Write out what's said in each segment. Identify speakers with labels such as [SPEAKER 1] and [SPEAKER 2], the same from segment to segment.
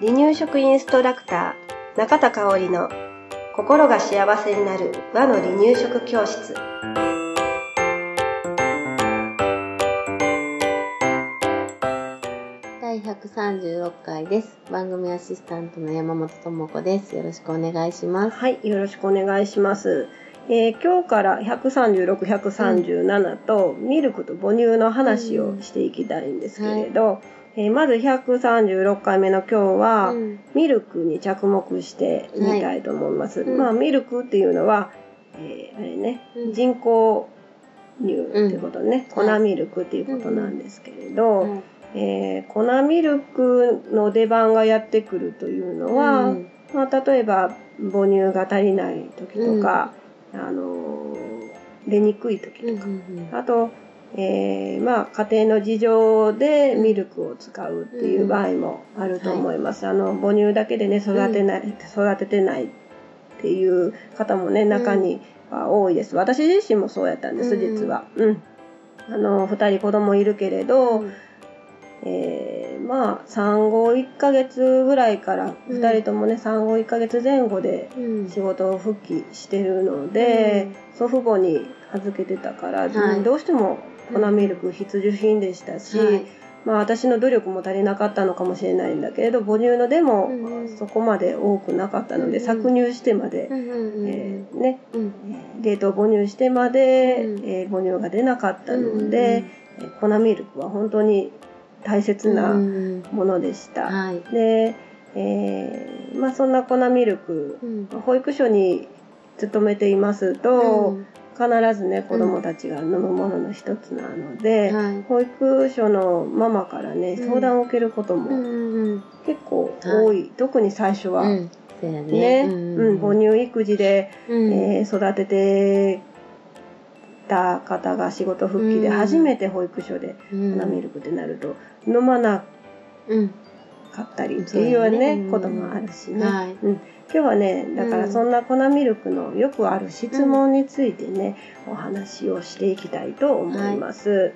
[SPEAKER 1] 離乳食インストラクター中田香織の心が幸せになる和の離乳食教室
[SPEAKER 2] 第136回です。番組アシスタントの山本智子です。よろしくお願いします。
[SPEAKER 1] はいよろしくお願いします、えー今日から136137と、ミルクと母乳の話をしていきたいんですけれど、えーまず136回目の今日は、
[SPEAKER 2] うん。
[SPEAKER 1] ミルクに着目してみたいと思います。
[SPEAKER 2] はい。うん。
[SPEAKER 1] まあミルクっていうのは、えーあれね、
[SPEAKER 2] うん。
[SPEAKER 1] 人工乳っていうことね、
[SPEAKER 2] うん。
[SPEAKER 1] 粉ミルクっていうことなんですけれど、
[SPEAKER 2] はい。
[SPEAKER 1] えー粉ミルクの出番がやってくるというのは、
[SPEAKER 2] うん。
[SPEAKER 1] まあ、例えば母乳が足りない時とか、あのー出にくい時
[SPEAKER 2] うん
[SPEAKER 1] とか、
[SPEAKER 2] うん
[SPEAKER 1] あと、えーまあ、家庭の事情でミルクを使うっていう場合もあると思います。あの母乳だけでね育てない、育ててないっていう方もね中には多いです。私自身もそうやったんです、
[SPEAKER 2] うん
[SPEAKER 1] 実は。うん。あの2人子供いるけれど、
[SPEAKER 2] うん
[SPEAKER 1] えーまあ産後1ヶ月ぐらいから
[SPEAKER 2] うん。
[SPEAKER 1] 2人ともね産後1ヶ月前後で
[SPEAKER 2] うん。
[SPEAKER 1] 仕事を復帰してるので、祖父母に預けてたから、
[SPEAKER 2] はい。
[SPEAKER 1] どうしても粉ミルク必需品でしたし、
[SPEAKER 2] はい。
[SPEAKER 1] まあ私の努力も足りなかったのかもしれないんだけれど母乳のでも
[SPEAKER 2] うん
[SPEAKER 1] そこまで多くなかったので、
[SPEAKER 2] うん
[SPEAKER 1] 搾乳してまで、
[SPEAKER 2] うんうん
[SPEAKER 1] えーね、冷凍母乳してまで、
[SPEAKER 2] うん。
[SPEAKER 1] えー母乳が出なかったの
[SPEAKER 2] うん
[SPEAKER 1] で、えー粉ミルクは本当に大切
[SPEAKER 2] う
[SPEAKER 1] なん。ものでした。
[SPEAKER 2] はい。
[SPEAKER 1] で、えーまあそんな粉ミルク、
[SPEAKER 2] うん。
[SPEAKER 1] 保育所に勤めていますと、
[SPEAKER 2] うん。
[SPEAKER 1] 必ずね子供たちが飲むものの一つなので、
[SPEAKER 2] はい。
[SPEAKER 1] 保育所のママからね
[SPEAKER 2] うん。
[SPEAKER 1] 相談を受けること
[SPEAKER 2] うん
[SPEAKER 1] も
[SPEAKER 2] うん。
[SPEAKER 1] 結構多い、特に最初は、ね、
[SPEAKER 2] ね。
[SPEAKER 1] うん母乳育児で、
[SPEAKER 2] うん。
[SPEAKER 1] えー育ててた方が仕事復帰で
[SPEAKER 2] うん。
[SPEAKER 1] 初めて保育所で
[SPEAKER 2] うん。
[SPEAKER 1] 粉ミルクってなると飲まな
[SPEAKER 2] うん
[SPEAKER 1] かったりっていうねこともあるしね、
[SPEAKER 2] はい。
[SPEAKER 1] うん、今日はねだからそんな粉ミルクのよくある質問についてね、お話をしていきたいと思います。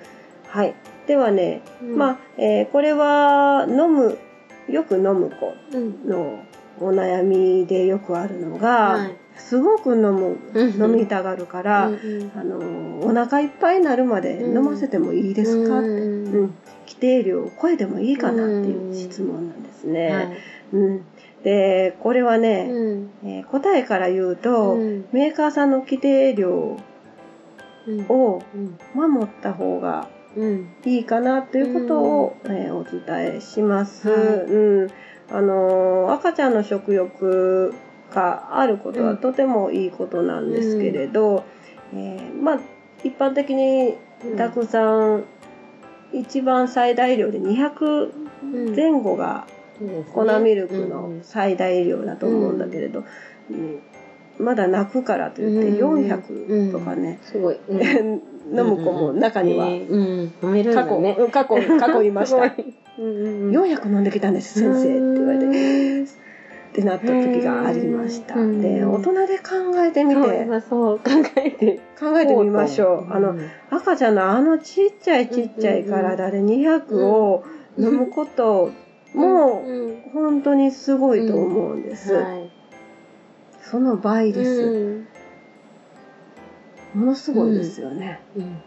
[SPEAKER 1] はい、ではね、
[SPEAKER 2] うん。
[SPEAKER 1] まあ、えーこれは飲むよく飲む子
[SPEAKER 2] うん。
[SPEAKER 1] のお悩みでよくあるのが、
[SPEAKER 2] はい
[SPEAKER 1] すごく飲む
[SPEAKER 2] うん。
[SPEAKER 1] 飲みたがるから、あのお腹いっぱいになるまで飲ませてもいいですか？って、
[SPEAKER 2] うん。
[SPEAKER 1] うん。規定量を超えてもいいかなっていう質問なんですね。
[SPEAKER 2] はい。
[SPEAKER 1] うん、でこれはね、
[SPEAKER 2] うん。
[SPEAKER 1] えー答えから言うと、
[SPEAKER 2] うん。
[SPEAKER 1] メーカーさんの規定量
[SPEAKER 2] うん
[SPEAKER 1] を
[SPEAKER 2] うん。
[SPEAKER 1] 守った方が
[SPEAKER 2] うん。
[SPEAKER 1] いいかなということを、えーお伝えします。
[SPEAKER 2] はい。
[SPEAKER 1] うん。あのー赤ちゃんの食欲があることは
[SPEAKER 2] うん
[SPEAKER 1] とてもいいことなんですけれど、えーまあ一般的にたくさん、一番最大量で200
[SPEAKER 2] うん
[SPEAKER 1] 前後が粉ミルク
[SPEAKER 2] うん
[SPEAKER 1] の最大量だと思うんだけれど、うんまだ泣くからといって
[SPEAKER 2] うん
[SPEAKER 1] 400とかね、
[SPEAKER 2] すごい、うん。
[SPEAKER 1] 飲む子も中には過去、
[SPEAKER 2] だね
[SPEAKER 1] うん。過去過去いました。
[SPEAKER 2] すごい。うんうんうん。
[SPEAKER 1] 400飲んできたんです先生って言われて。
[SPEAKER 2] うん
[SPEAKER 1] ってなった時がありました。
[SPEAKER 2] うん
[SPEAKER 1] で大人で考えてみて。
[SPEAKER 2] 今そう考えて。
[SPEAKER 1] 考えてみましょう。あの
[SPEAKER 2] ん
[SPEAKER 1] 赤ちゃんのあのちっちゃいちっちゃい体で200を飲むことも
[SPEAKER 2] うん
[SPEAKER 1] 本当にすごいと思うんです。
[SPEAKER 2] はい。
[SPEAKER 1] その倍です。
[SPEAKER 2] うん
[SPEAKER 1] ものすごいですよね。
[SPEAKER 2] うん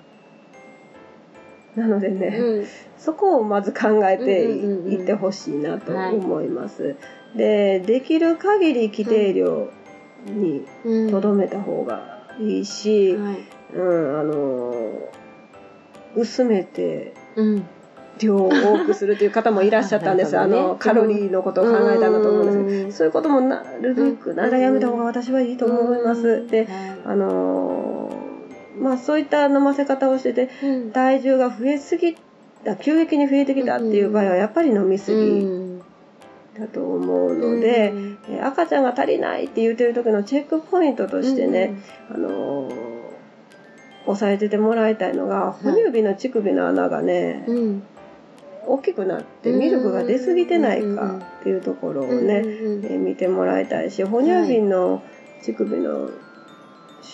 [SPEAKER 1] なのでね、
[SPEAKER 2] うん。
[SPEAKER 1] そこをまず考えていってほしいなと思います。で、できる限り規定量に
[SPEAKER 2] うん。
[SPEAKER 1] とどめた方がいいし、
[SPEAKER 2] はい。
[SPEAKER 1] うん、あの、薄めて
[SPEAKER 2] うん。
[SPEAKER 1] 量を多くするという方もいらっしゃったんです。あの、カロリーのことを考えたんだと思うんですけど、
[SPEAKER 2] うん
[SPEAKER 1] そういうこともなるべくならやめた方が私はいいと思います。で、
[SPEAKER 2] はい。
[SPEAKER 1] あのーまあそういった飲ませ方をしてて、
[SPEAKER 2] うん。
[SPEAKER 1] 体重が増えすぎた、急激に増えてきたっていう場合はやっぱり飲みすぎ
[SPEAKER 2] うん。
[SPEAKER 1] だと思うので、
[SPEAKER 2] うん。
[SPEAKER 1] え赤ちゃんが足りないって言ってる時のチェックポイントとしてね、あのー押さえててもらいたいのが、哺乳瓶の乳首の穴がね、
[SPEAKER 2] うん。
[SPEAKER 1] 大きくなってミルクが出過ぎてないかっていうところをね、
[SPEAKER 2] うん
[SPEAKER 1] えー見てもらいたいし哺乳瓶の乳首の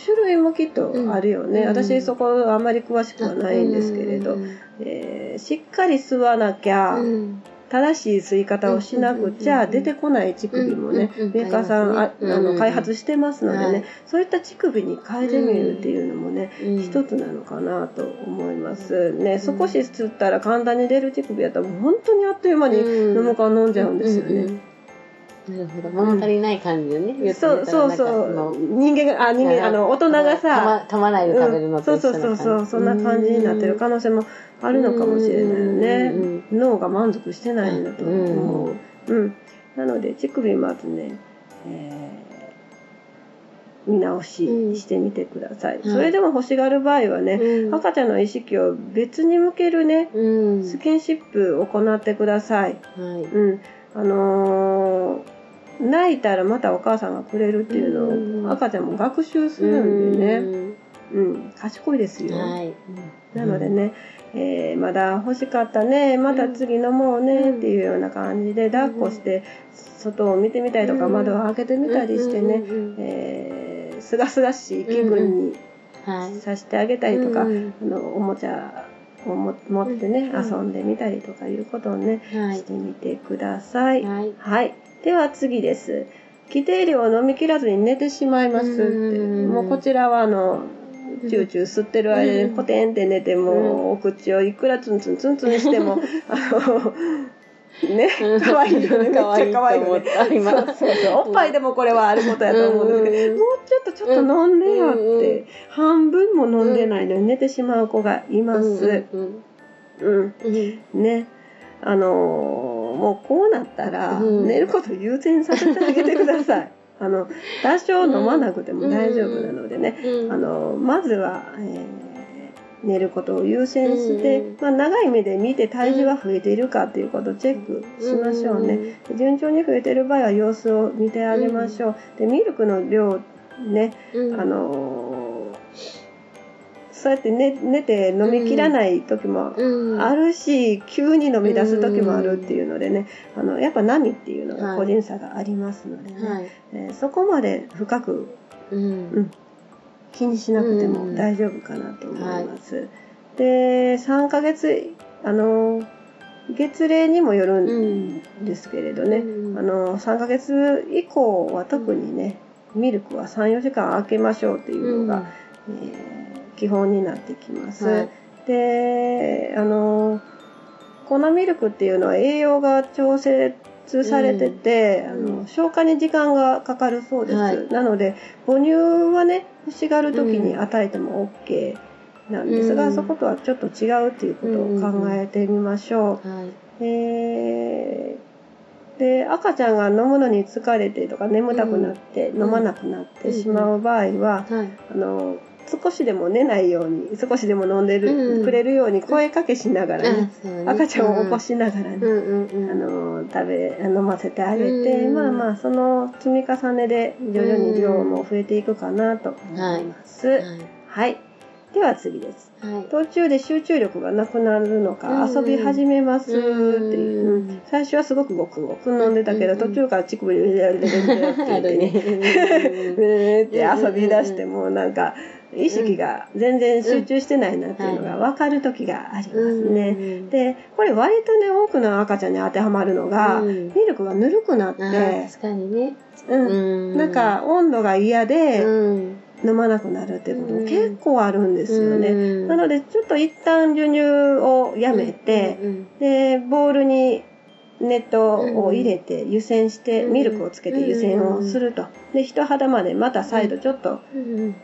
[SPEAKER 1] 種類もきっとあるよね、
[SPEAKER 2] うん。
[SPEAKER 1] 私そこあんまり詳しくはないんですけれど、
[SPEAKER 2] うん。
[SPEAKER 1] ええーしっかり吸わなきゃ、
[SPEAKER 2] うん。
[SPEAKER 1] 正しい吸い方をしなくちゃ出てこない乳首もね、メーカーさんあ
[SPEAKER 2] あ
[SPEAKER 1] の開発してますのでね、
[SPEAKER 2] はい。
[SPEAKER 1] そういった乳首に変えてみるっていうのもね、
[SPEAKER 2] うん。
[SPEAKER 1] 一つなのかなと思います。ね少し吸ったら簡単に出る乳首やったらもう本当にあっという間に
[SPEAKER 2] うん。
[SPEAKER 1] 飲むか飲んじゃうんですよね。
[SPEAKER 2] うん。うんなるほど物足りない感じでね、言って
[SPEAKER 1] そうそう。そう。人間があ人間あの大人がさ
[SPEAKER 2] たまたまらないで食べるのと
[SPEAKER 1] うん。そう
[SPEAKER 2] 一緒な感じ。
[SPEAKER 1] そうそうそうそんな感じになってる可能性もあるのかもしれないよね。
[SPEAKER 2] うん。
[SPEAKER 1] 脳が満足してないんだと思う、うん、なので乳首まずね、えー見直ししてみてください、
[SPEAKER 2] うん。
[SPEAKER 1] それでも欲しがる場合はね、
[SPEAKER 2] うん。
[SPEAKER 1] 赤ちゃんの意識を別に向けるね
[SPEAKER 2] うん。
[SPEAKER 1] スキンシップを行ってください、
[SPEAKER 2] はい。
[SPEAKER 1] うん、あのー泣いたらまたお母さんがくれるっていう
[SPEAKER 2] うん。
[SPEAKER 1] のを赤ちゃんも学習するんでね、うん、賢いですよ。
[SPEAKER 2] はい。
[SPEAKER 1] なのでね、えーまだ欲しかったね、また次飲もうねっていうような感じで抱っこして外を見てみたりとか
[SPEAKER 2] うん。
[SPEAKER 1] 窓を開けてみたりしてね、えーすがすがしい気分に
[SPEAKER 2] はい。
[SPEAKER 1] させてあげたりとか、
[SPEAKER 2] うん。
[SPEAKER 1] あのおもちゃをも持ってね、
[SPEAKER 2] うん
[SPEAKER 1] 遊んでみたりとかいうことをね、
[SPEAKER 2] はい
[SPEAKER 1] してみてください。
[SPEAKER 2] はい
[SPEAKER 1] はい。では次です。規定量を飲み切らずに寝てしまいますって。
[SPEAKER 2] うん
[SPEAKER 1] もうこちらはあの、チューチュー吸ってる間
[SPEAKER 2] うん
[SPEAKER 1] にポテンって寝ても、お口をいくらツンツンツンツンしても、あの、ね、可愛いよね。めっちゃ可愛いよね。そうそうそう。おっぱいでもこれはあることやと思うんですけど、
[SPEAKER 2] うん
[SPEAKER 1] もうちょっとちょっと飲んでよっ
[SPEAKER 2] うん
[SPEAKER 1] て、半分も飲んでないのに寝てしまう子がいます。
[SPEAKER 2] うん
[SPEAKER 1] ね。あのーもうこうなったら、
[SPEAKER 2] うん
[SPEAKER 1] 寝ることを優先させてあげてください。あの、多少飲まなくても大丈夫なのでね。
[SPEAKER 2] うん
[SPEAKER 1] あの、まずは、えー寝ることを優先して、
[SPEAKER 2] うん
[SPEAKER 1] まあ、長い目で見て体重が増えているかということをチェックしましょうね。順調に増えている場合は様子を見てあげましょう。で、ミルクの量ね、
[SPEAKER 2] うん。
[SPEAKER 1] あのーそうやって寝寝て飲み切らない時も
[SPEAKER 2] うん
[SPEAKER 1] あるし、急に飲み出す時もあるっていうのでね、あのやっぱ波っていうのが個人差がありますのでね、
[SPEAKER 2] はい。
[SPEAKER 1] えーそこまで深く
[SPEAKER 2] うん
[SPEAKER 1] 気にしなくても
[SPEAKER 2] うん。
[SPEAKER 1] 大丈夫かなと思います。で、3ヶ月、あの、月齢にもよるんですけれどね、
[SPEAKER 2] うん。
[SPEAKER 1] あの、3ヶ月以降は特にね、ミルクは3、4時間空けましょうっていうのが、えー基本になってきます。
[SPEAKER 2] はい。
[SPEAKER 1] で、あの、粉ミルクっていうのは栄養が調節されてて、
[SPEAKER 2] うん。
[SPEAKER 1] あの消化に時間がかかるそうです。
[SPEAKER 2] はい。
[SPEAKER 1] なので、母乳はね、欲しがる時に与えても OK なんですが、
[SPEAKER 2] うん。
[SPEAKER 1] そことはちょっと違うっていうことを考えてみましょう。
[SPEAKER 2] はい。
[SPEAKER 1] えーで赤ちゃんが飲むのに疲れてとか眠たくなって
[SPEAKER 2] うん。
[SPEAKER 1] 飲まなくなってしまう場合は、
[SPEAKER 2] はい。
[SPEAKER 1] あの少しでも寝ないように少しでも飲んでる、
[SPEAKER 2] うん。
[SPEAKER 1] くれるように声かけしながらね、
[SPEAKER 2] ね
[SPEAKER 1] 赤ちゃんを起こしながらね、
[SPEAKER 2] うん
[SPEAKER 1] あの食べ飲ませてあげて、
[SPEAKER 2] うん。
[SPEAKER 1] まあまあその積み重ねで徐々に量も増えていくかなと思います。
[SPEAKER 2] はい。
[SPEAKER 1] はい、では次です。
[SPEAKER 2] はい。
[SPEAKER 1] 途中で集中力がなくなるのか、
[SPEAKER 2] うん。
[SPEAKER 1] 遊び始めますっていう、最初はすごくごくごく飲んでたけど、
[SPEAKER 2] うん。
[SPEAKER 1] 途中から乳首で「って言ってね。って遊び出してもなんか意識が全然集中してないなっていうのが分かる時がありますね。
[SPEAKER 2] うん
[SPEAKER 1] でこれ割とね多くの赤ちゃんに当てはまるのが、
[SPEAKER 2] うん。
[SPEAKER 1] ミルクがぬるくなって、
[SPEAKER 2] 確かにね。
[SPEAKER 1] うん。
[SPEAKER 2] う
[SPEAKER 1] なんか温度が嫌で
[SPEAKER 2] うん。
[SPEAKER 1] 飲まなくなるっていうこと結構あるんですよね。
[SPEAKER 2] うん。
[SPEAKER 1] なのでちょっと一旦授乳をやめて、
[SPEAKER 2] うん。
[SPEAKER 1] でボウルに熱湯を入れて湯煎して
[SPEAKER 2] うん。
[SPEAKER 1] ミルクをつけて湯煎をすると。で人肌までまた再度ちょっと
[SPEAKER 2] うん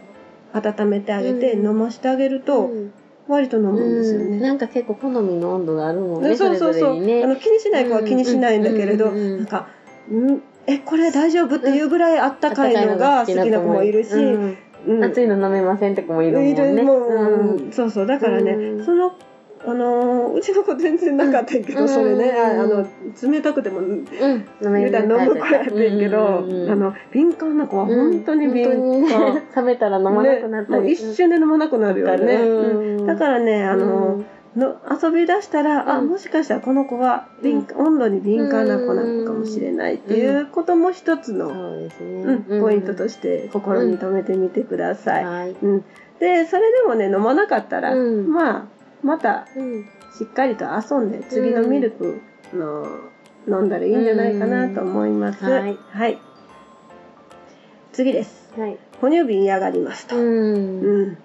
[SPEAKER 1] 温めてあげて
[SPEAKER 2] うん。
[SPEAKER 1] 飲ましてあげると
[SPEAKER 2] うん。
[SPEAKER 1] 割と飲むんですよね。
[SPEAKER 2] うん。なんか結構好みの温度があるもんね
[SPEAKER 1] でそうそうそう、あの気にしない子は気にしないんだけれど、なんか、ん？えこれ大丈夫っていうぐらいあったかいのが好きな子もいるし、
[SPEAKER 2] うん。
[SPEAKER 1] うん。
[SPEAKER 2] 熱いの飲めませんって子もいるもんね。
[SPEAKER 1] いるもう、
[SPEAKER 2] うん。
[SPEAKER 1] そうそう。だからね、
[SPEAKER 2] うん。
[SPEAKER 1] そのあのーうちの子全然なかったけど、
[SPEAKER 2] うん。
[SPEAKER 1] それね。あの冷たくても
[SPEAKER 2] うん。飲
[SPEAKER 1] む子やってんけど、
[SPEAKER 2] うん
[SPEAKER 1] あの敏感な子は本当に敏感、
[SPEAKER 2] うん。本当に冷めたら飲まなくなったり
[SPEAKER 1] ね一瞬で飲まなくなるよね、だからねあの、の遊び出したら、あ
[SPEAKER 2] うん。
[SPEAKER 1] もしかしたらこの子は敏感温度に敏感な子なのかもしれないっていうことも一つの、
[SPEAKER 2] そう
[SPEAKER 1] ん。ポイントとして心に留めてみてください。
[SPEAKER 2] はい
[SPEAKER 1] うん、でそれでもね飲まなかったら、
[SPEAKER 2] うん。
[SPEAKER 1] まあまた
[SPEAKER 2] うん。
[SPEAKER 1] しっかりと遊んで次のミルクの、飲んだらいいんじゃないかなと思います。
[SPEAKER 2] うんはい
[SPEAKER 1] はい。次です。
[SPEAKER 2] はい。
[SPEAKER 1] 哺乳瓶嫌がりますと。
[SPEAKER 2] うん。
[SPEAKER 1] うん。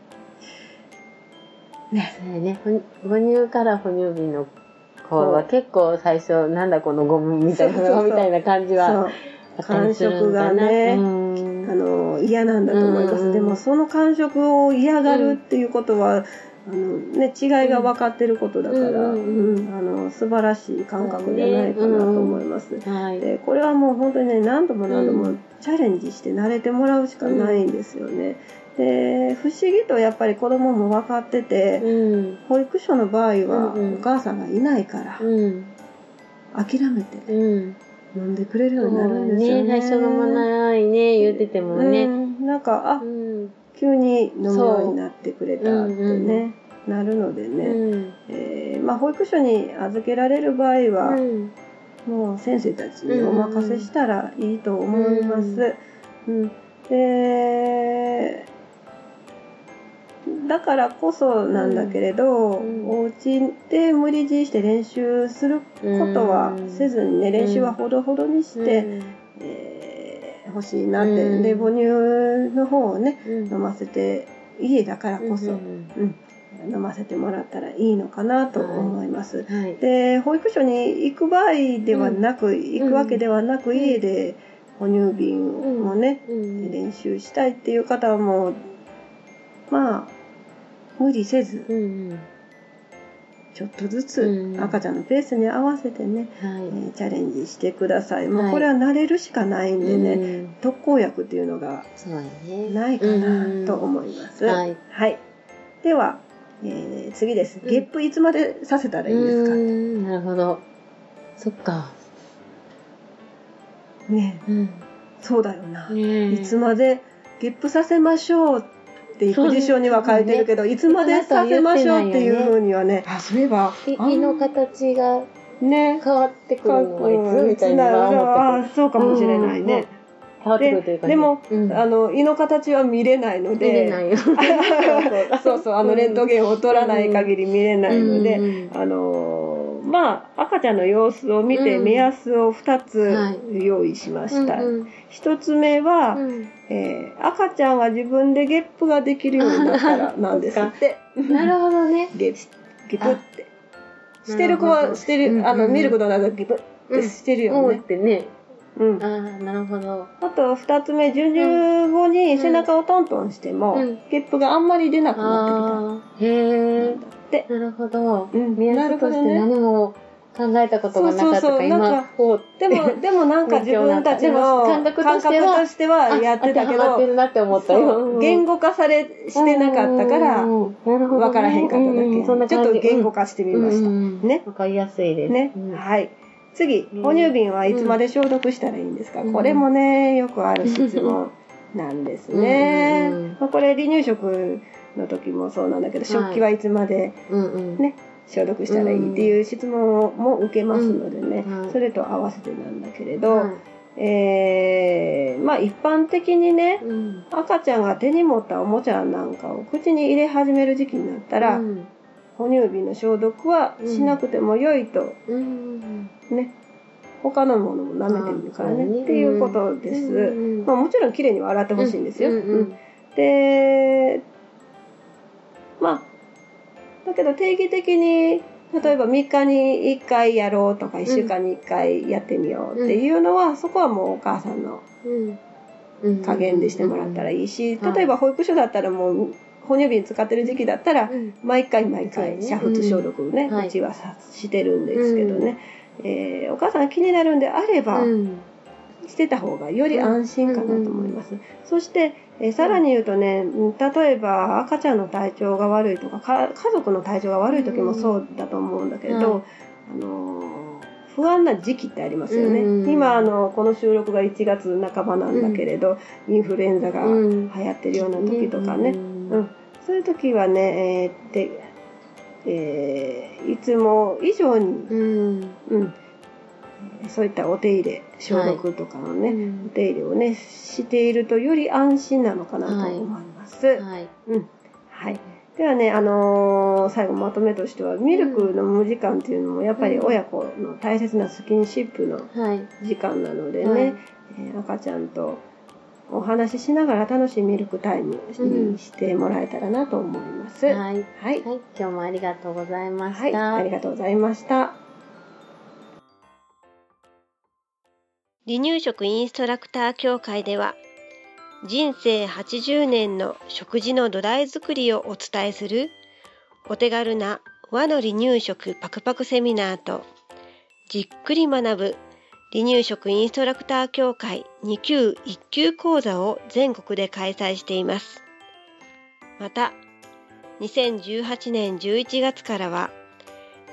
[SPEAKER 1] ね。
[SPEAKER 2] そうやね。ほ母乳から哺乳瓶の子は結構最初、なんだこのゴムみたいな、みたいな感じは。
[SPEAKER 1] 感触がね
[SPEAKER 2] うん
[SPEAKER 1] あの嫌なんだと思います、
[SPEAKER 2] うん
[SPEAKER 1] でもその感触を嫌がるっていうことは、あのね、違いが分かってることだから、
[SPEAKER 2] うん
[SPEAKER 1] うんあの素晴らしい感覚じゃないかなと思います。
[SPEAKER 2] はい。
[SPEAKER 1] でこれはもう本当にね何度も何度も
[SPEAKER 2] うん
[SPEAKER 1] チャレンジして慣れてもらうしかないんですよね。で不思議とやっぱり子供も分かってて、
[SPEAKER 2] うん。
[SPEAKER 1] 保育所の場合はお母さんがいないから
[SPEAKER 2] うん。
[SPEAKER 1] 諦めて
[SPEAKER 2] うん。
[SPEAKER 1] 飲んでくれるようになるんです
[SPEAKER 2] ね
[SPEAKER 1] よね。
[SPEAKER 2] 最初飲まないね、言ってても
[SPEAKER 1] う
[SPEAKER 2] ね。
[SPEAKER 1] ん、なんかあ
[SPEAKER 2] うん。
[SPEAKER 1] 急に飲むようになってくれたって
[SPEAKER 2] そう。うん
[SPEAKER 1] ね、なるのでね、
[SPEAKER 2] うん。
[SPEAKER 1] えーまあ、保育所に預けられる場合は、
[SPEAKER 2] うん。
[SPEAKER 1] もう先生たちにお任せしたらいいと思います。うんでだからこそなんだけれど、
[SPEAKER 2] うん。
[SPEAKER 1] お家で無理強いして練習することはせずにね、練習はほどほどにして、えー欲しいなって、
[SPEAKER 2] うん。
[SPEAKER 1] で母乳の方をね
[SPEAKER 2] うん、
[SPEAKER 1] 飲ませて家だからこそ、
[SPEAKER 2] う
[SPEAKER 1] うんん。飲ませてもらったらいいのかなと思います。
[SPEAKER 2] はい。
[SPEAKER 1] で保育所に行く場合ではなく、行くわけではなく、
[SPEAKER 2] うん。
[SPEAKER 1] 家で哺乳瓶をね、
[SPEAKER 2] うん。
[SPEAKER 1] 練習したいっていう方はもうまあ無理せず
[SPEAKER 2] うん。
[SPEAKER 1] ちょっとずつ
[SPEAKER 2] うん
[SPEAKER 1] 赤ちゃんのペースに合わせてね、
[SPEAKER 2] はい。
[SPEAKER 1] えーチャレンジしてください。も
[SPEAKER 2] はい
[SPEAKER 1] うこれは慣れるしかないんでね、
[SPEAKER 2] うん
[SPEAKER 1] 特効薬っていうのが。ないかなと思います。
[SPEAKER 2] うんはい。
[SPEAKER 1] では、えー次です。
[SPEAKER 2] うん
[SPEAKER 1] ゲップいつまでさせたらいいですか、
[SPEAKER 2] うんなるほど。そっか。
[SPEAKER 1] ね
[SPEAKER 2] うん。
[SPEAKER 1] そうだよな。
[SPEAKER 2] ね
[SPEAKER 1] いつまでゲップさせましょうって育児書には書いてるけど、いつまでさせましょうっていうふうにはね、あ、そういえば、あ
[SPEAKER 2] 胃の形が
[SPEAKER 1] ね、
[SPEAKER 2] 変わってくるのはいつみたいに
[SPEAKER 1] な
[SPEAKER 2] は思って
[SPEAKER 1] あそうかもしれないね。
[SPEAKER 2] 変わってくるというかね。
[SPEAKER 1] でも
[SPEAKER 2] うん。
[SPEAKER 1] あの胃の形は見れないの
[SPEAKER 2] 見
[SPEAKER 1] で、
[SPEAKER 2] れないよ。
[SPEAKER 1] そうそう。あのレントゲンを取らない限り見れないので、
[SPEAKER 2] うん
[SPEAKER 1] あのまあ赤ちゃんの様子を見て
[SPEAKER 2] うん
[SPEAKER 1] 目安を2つ
[SPEAKER 2] はい
[SPEAKER 1] 用意しました。
[SPEAKER 2] うん
[SPEAKER 1] 1つ目は、
[SPEAKER 2] うん
[SPEAKER 1] えー赤ちゃんが自分でゲップができるようになったら なんですって。
[SPEAKER 2] なるほどね。
[SPEAKER 1] ゲッゲプって。してる子はしてる、あの、
[SPEAKER 2] うんうん
[SPEAKER 1] ミルクの中でゲプってしてるよ
[SPEAKER 2] 思っ
[SPEAKER 1] ね。
[SPEAKER 2] てね。
[SPEAKER 1] うん。
[SPEAKER 2] ああ、なるほど。
[SPEAKER 1] あと二つ目、授乳後に背中をトントンしても、
[SPEAKER 2] うん
[SPEAKER 1] ゲップがあんまり出なくなってきた。。って。
[SPEAKER 2] なるほど。
[SPEAKER 1] うん
[SPEAKER 2] 目安として何も考えたことがなかったか今
[SPEAKER 1] か、
[SPEAKER 2] こう、
[SPEAKER 1] でも、でもなんか自分たち
[SPEAKER 2] で
[SPEAKER 1] の
[SPEAKER 2] も感覚と
[SPEAKER 1] 感
[SPEAKER 2] しては
[SPEAKER 1] やってたけど、
[SPEAKER 2] あ当てはまってるなって思った
[SPEAKER 1] そ
[SPEAKER 2] よ。
[SPEAKER 1] う言語化されしてなかったから、わからへんかっただけ。ちょっと言語化してみました。ね
[SPEAKER 2] わかりやすいです。
[SPEAKER 1] ね、
[SPEAKER 2] うん
[SPEAKER 1] はい。次、
[SPEAKER 2] うん。
[SPEAKER 1] 哺乳瓶はいつまで消毒したらいいんですか、
[SPEAKER 2] うん。
[SPEAKER 1] これもね、よくある質問なんですね。まあ、これ離乳食の時もそうなんだけど、食器はいつまで。ね消毒したらいいっていう質問をも受けますのでね、それと合わせてなんだけれど、
[SPEAKER 2] はい。
[SPEAKER 1] えーまあ一般的にね、
[SPEAKER 2] うん。
[SPEAKER 1] 赤ちゃんが手に持ったおもちゃなんかを口に入れ始める時期になったら、
[SPEAKER 2] うん
[SPEAKER 1] 哺乳瓶の消毒はしなくても良いと。
[SPEAKER 2] うん。
[SPEAKER 1] ね、他のものも舐めてみるからね。
[SPEAKER 2] ね。
[SPEAKER 1] っていうことです。
[SPEAKER 2] うんうん
[SPEAKER 1] まあ、もちろんきれいには洗ってほしいんですよ。
[SPEAKER 2] うんうん
[SPEAKER 1] うん。で、まあ、だけど定期的に、例えば3日に1回やろうとか1週間に1回やってみようっていうのは、そこはもうお母さんの加減でしてもらったらいいし、
[SPEAKER 2] うん。
[SPEAKER 1] 例えば保育所だったらもう哺乳瓶使ってる時期だったら、
[SPEAKER 2] うん。
[SPEAKER 1] 毎回毎回煮沸消毒ね、
[SPEAKER 2] う
[SPEAKER 1] ちはさしてるんですけどね、えーお母さんが気になるんであれば、
[SPEAKER 2] うん。
[SPEAKER 1] してた方がより安心かなと思います。そして、えーさらに言うとね、うん例えば赤ちゃんの体調が悪いとかか家族の体調が悪い時もそうだと思うんだけれど、
[SPEAKER 2] はい
[SPEAKER 1] あのー不安な時期ってありますよね。
[SPEAKER 2] うん
[SPEAKER 1] 今あのこの収録が1月半ばなんだけれど、インフルエンザが
[SPEAKER 2] うん。
[SPEAKER 1] 流行ってるような時とかね、
[SPEAKER 2] うん
[SPEAKER 1] うん、そういう時はね、えーでえーいつも以上に、
[SPEAKER 2] うん。
[SPEAKER 1] うん、そういったお手入れ消毒とかのね、
[SPEAKER 2] うん。
[SPEAKER 1] お手入れをねしているとより安心なのかなと思います。
[SPEAKER 2] はい。
[SPEAKER 1] うん。はい。
[SPEAKER 3] ではね、あのー最後まとめとしてはミルク飲む時間っていうのもやっぱり親子の大切なスキンシップの
[SPEAKER 2] はい。
[SPEAKER 3] 時間なのでね、
[SPEAKER 2] はい。
[SPEAKER 3] えー赤ちゃんとお話ししながら楽しいミルクタイム
[SPEAKER 2] うん
[SPEAKER 3] にしてもらえたらなと思います。はい、
[SPEAKER 2] はい。
[SPEAKER 3] はい
[SPEAKER 2] はい。今日もありがとうございました。
[SPEAKER 3] ありがとうございました。
[SPEAKER 1] 離乳食インストラクター協会では人生80年の食事の土台作りをお伝えするお手軽な和の離乳食パクパクセミナーとじっくり学ぶ離乳食インストラクター協会2級1級講座を全国で開催しています。また2018年11月からは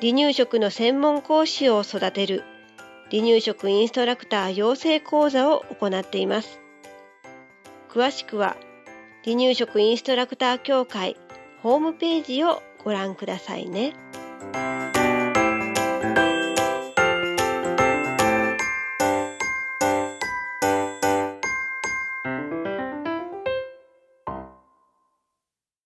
[SPEAKER 1] 離乳食の専門講師を育てる離乳食インストラクター養成講座を行っています。詳しくは離乳食インストラクター協会ホームページをご覧くださいね。